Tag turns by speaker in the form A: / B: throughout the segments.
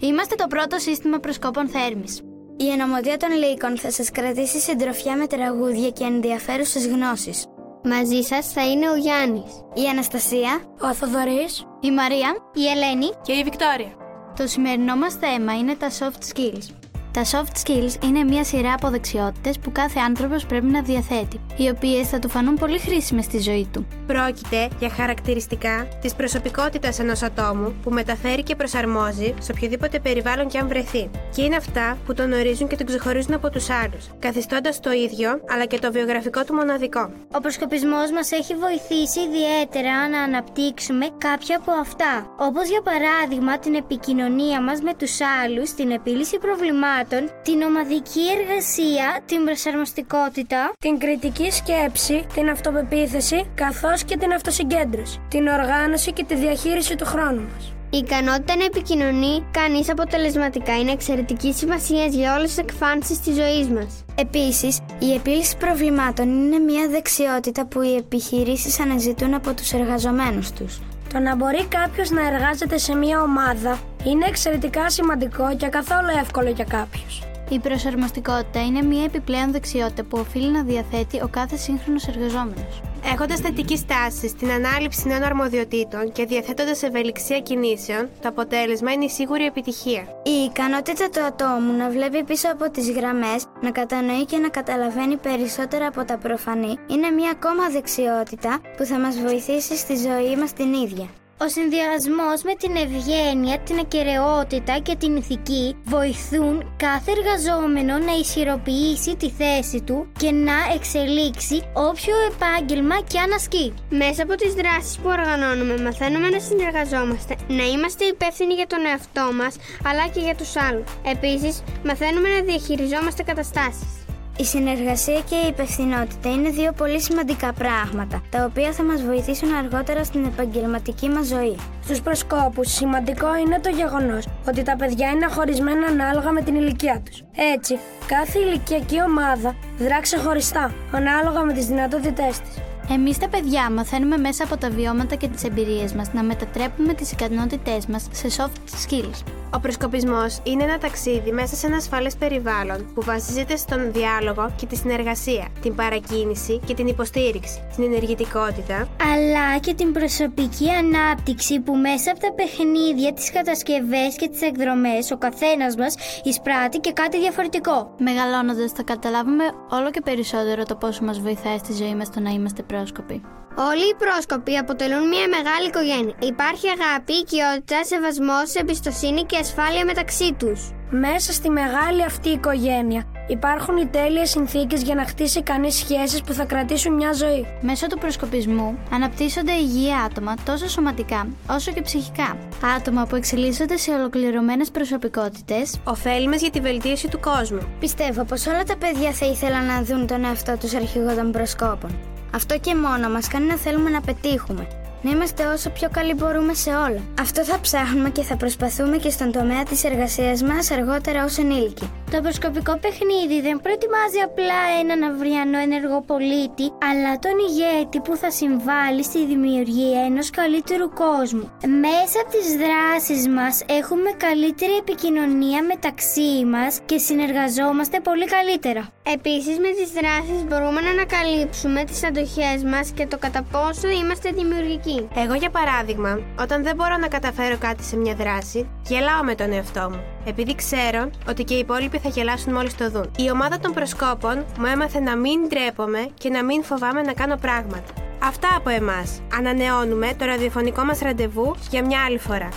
A: Είμαστε το πρώτο σύστημα προσκόπων θέρμης.
B: Η Ενωμοδία των Λύκων θα σας κρατήσει συντροφιά με τραγούδια και ενδιαφέρουσες γνώσεις.
C: Μαζί σας θα είναι ο Γιάννης,
B: Η Αναστασία,
D: Ο Θοδωρής,
A: Η Μαρία
C: η Ελένη
D: και η Βικτόρια.
A: Το σημερινό μας θέμα είναι τα soft skills. Τα soft skills είναι μια σειρά από δεξιότητες που κάθε άνθρωπος πρέπει να διαθέτει, οι οποίες θα του φανούν πολύ χρήσιμες στη ζωή του.
E: Πρόκειται για χαρακτηριστικά της προσωπικότητας ενός ατόμου που μεταφέρει και προσαρμόζει σε οποιοδήποτε περιβάλλον και αν βρεθεί. Και είναι αυτά που τον ορίζουν και τον ξεχωρίζουν από τους άλλους, καθιστώντας το ίδιο αλλά και το βιογραφικό του μοναδικό.
C: Ο προσκοπισμός μας έχει βοηθήσει ιδιαίτερα να αναπτύξουμε κάποια από αυτά, όπως για παράδειγμα την επικοινωνία μας με τους άλλους, την επίλυση προβλημάτων, την ομαδική εργασία, την προσαρμοστικότητα,
D: Την κριτική σκέψη, την αυτοπεποίθηση, καθώς και την αυτοσυγκέντρωση, την οργάνωση και τη διαχείριση του χρόνου μας.
C: Η ικανότητα να επικοινωνεί κανείς αποτελεσματικά είναι εξαιρετική σημασία για όλες τις εκφάνσεις της ζωής μας.
B: Επίσης, η επίλυση προβλημάτων είναι μια δεξιότητα που οι επιχειρήσεις αναζητούν από τους εργαζομένους τους.
D: Το να μπορεί κάποιος να εργάζεται σε μια ομάδα είναι εξαιρετικά σημαντικό και καθόλου εύκολο για κάποιους.
A: Η προσαρμοστικότητα είναι μια επιπλέον δεξιότητα που οφείλει να διαθέτει ο κάθε σύγχρονος εργαζόμενος.
E: Έχοντας θετική στάση στην ανάληψη νέων αρμοδιοτήτων και διαθέτοντας ευελιξία κινήσεων, το αποτέλεσμα είναι η σίγουρη επιτυχία.
B: Η ικανότητα του ατόμου να βλέπει πίσω από τις γραμμές, να κατανοεί και να καταλαβαίνει περισσότερα από τα προφανή είναι μια ακόμα δεξιότητα που θα μας βοηθήσει στη ζωή μας την ίδια.
C: Ο συνδυασμός με την ευγένεια, την ακαιρεότητα και την ηθική βοηθούν κάθε εργαζόμενο να ισχυροποιήσει τη θέση του και να εξελίξει όποιο επάγγελμα και αν ασκεί. Μέσα από τις δράσεις που οργανώνουμε μαθαίνουμε να συνεργαζόμαστε, να είμαστε υπεύθυνοι για τον εαυτό μας αλλά και για τους άλλους. Επίσης, μαθαίνουμε να διαχειριζόμαστε καταστάσεις.
B: Η συνεργασία και η υπευθυνότητα είναι δύο πολύ σημαντικά πράγματα, τα οποία θα μας βοηθήσουν αργότερα στην επαγγελματική μας ζωή.
D: Στους προσκόπους σημαντικό είναι το γεγονός ότι τα παιδιά είναι χωρισμένα ανάλογα με την ηλικία τους. Έτσι, κάθε ηλικιακή ομάδα δρά ξεχωριστά, ανάλογα με τις δυνατότητές της.
A: Εμείς τα παιδιά μαθαίνουμε μέσα από τα βιώματα και τις εμπειρίες μας να μετατρέπουμε τις ικανότητές μας σε soft skills.
E: Ο προσκοπισμός είναι ένα ταξίδι μέσα σε ένα ασφαλέ περιβάλλον που βασίζεται στον διάλογο και τη συνεργασία, την παρακίνηση και την υποστήριξη, την ενεργητικότητα,
C: αλλά και την προσωπική ανάπτυξη που μέσα από τα παιχνίδια, τις κατασκευές και τις εκδρομές ο καθένας μας εισπράττει και κάτι διαφορετικό.
A: Μεγαλώνοντας θα καταλάβουμε όλο και περισσότερο το πόσο μας βοηθάει στη ζωή μας το να είμαστε πρόσκοποι.
C: Όλοι οι πρόσκοποι αποτελούν μια μεγάλη οικογένεια. Υπάρχει αγάπη, οικειότητα, σεβασμός, εμπιστοσύνη και ασφάλεια μεταξύ τους.
D: Μέσα στη μεγάλη αυτή οικογένεια υπάρχουν οι τέλειες συνθήκες για να χτίσει κανείς σχέσεις που θα κρατήσουν μια ζωή.
A: Μέσω του προσκοπισμού αναπτύσσονται υγιή άτομα τόσο σωματικά όσο και ψυχικά. Άτομα που εξελίσσονται σε ολοκληρωμένες προσωπικότητες
E: ωφέλιμες για τη βελτίωση του κόσμου.
B: Πιστεύω πως όλα τα παιδιά θα ήθελαν να δουν τον εαυτό τους αρχηγό των προσκόπων. Αυτό και μόνο μας κάνει να θέλουμε να πετύχουμε. Να είμαστε όσο πιο καλοί μπορούμε σε όλα. Αυτό θα ψάχνουμε και θα προσπαθούμε και στον τομέα της εργασίας μας αργότερα ως ενήλικοι.
C: Το προσκοπικό παιχνίδι δεν προετοιμάζει απλά έναν αυριανό ενεργό πολίτη, αλλά τον ηγέτη που θα συμβάλλει στη δημιουργία ενός καλύτερου κόσμου. Μέσα από τις δράσεις μας έχουμε καλύτερη επικοινωνία μεταξύ μας και συνεργαζόμαστε πολύ καλύτερα. Επίσης με τις δράσεις μπορούμε να ανακαλύψουμε τις αντοχές μας και το κατά πόσο είμαστε δημιουργικοί.
E: Εγώ, για παράδειγμα, όταν δεν μπορώ να καταφέρω κάτι σε μια δράση, γελάω με τον εαυτό μου. Επειδή ξέρω ότι και οι υπόλοιποι θα γελάσουν μόλις το δουν. Η ομάδα των προσκόπων μου έμαθε να μην ντρέπομαι και να μην φοβάμαι να κάνω πράγματα. Αυτά από εμάς. Ανανεώνουμε το ραδιοφωνικό μας ραντεβού για μια άλλη φορά.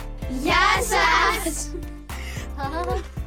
C: Γεια σας!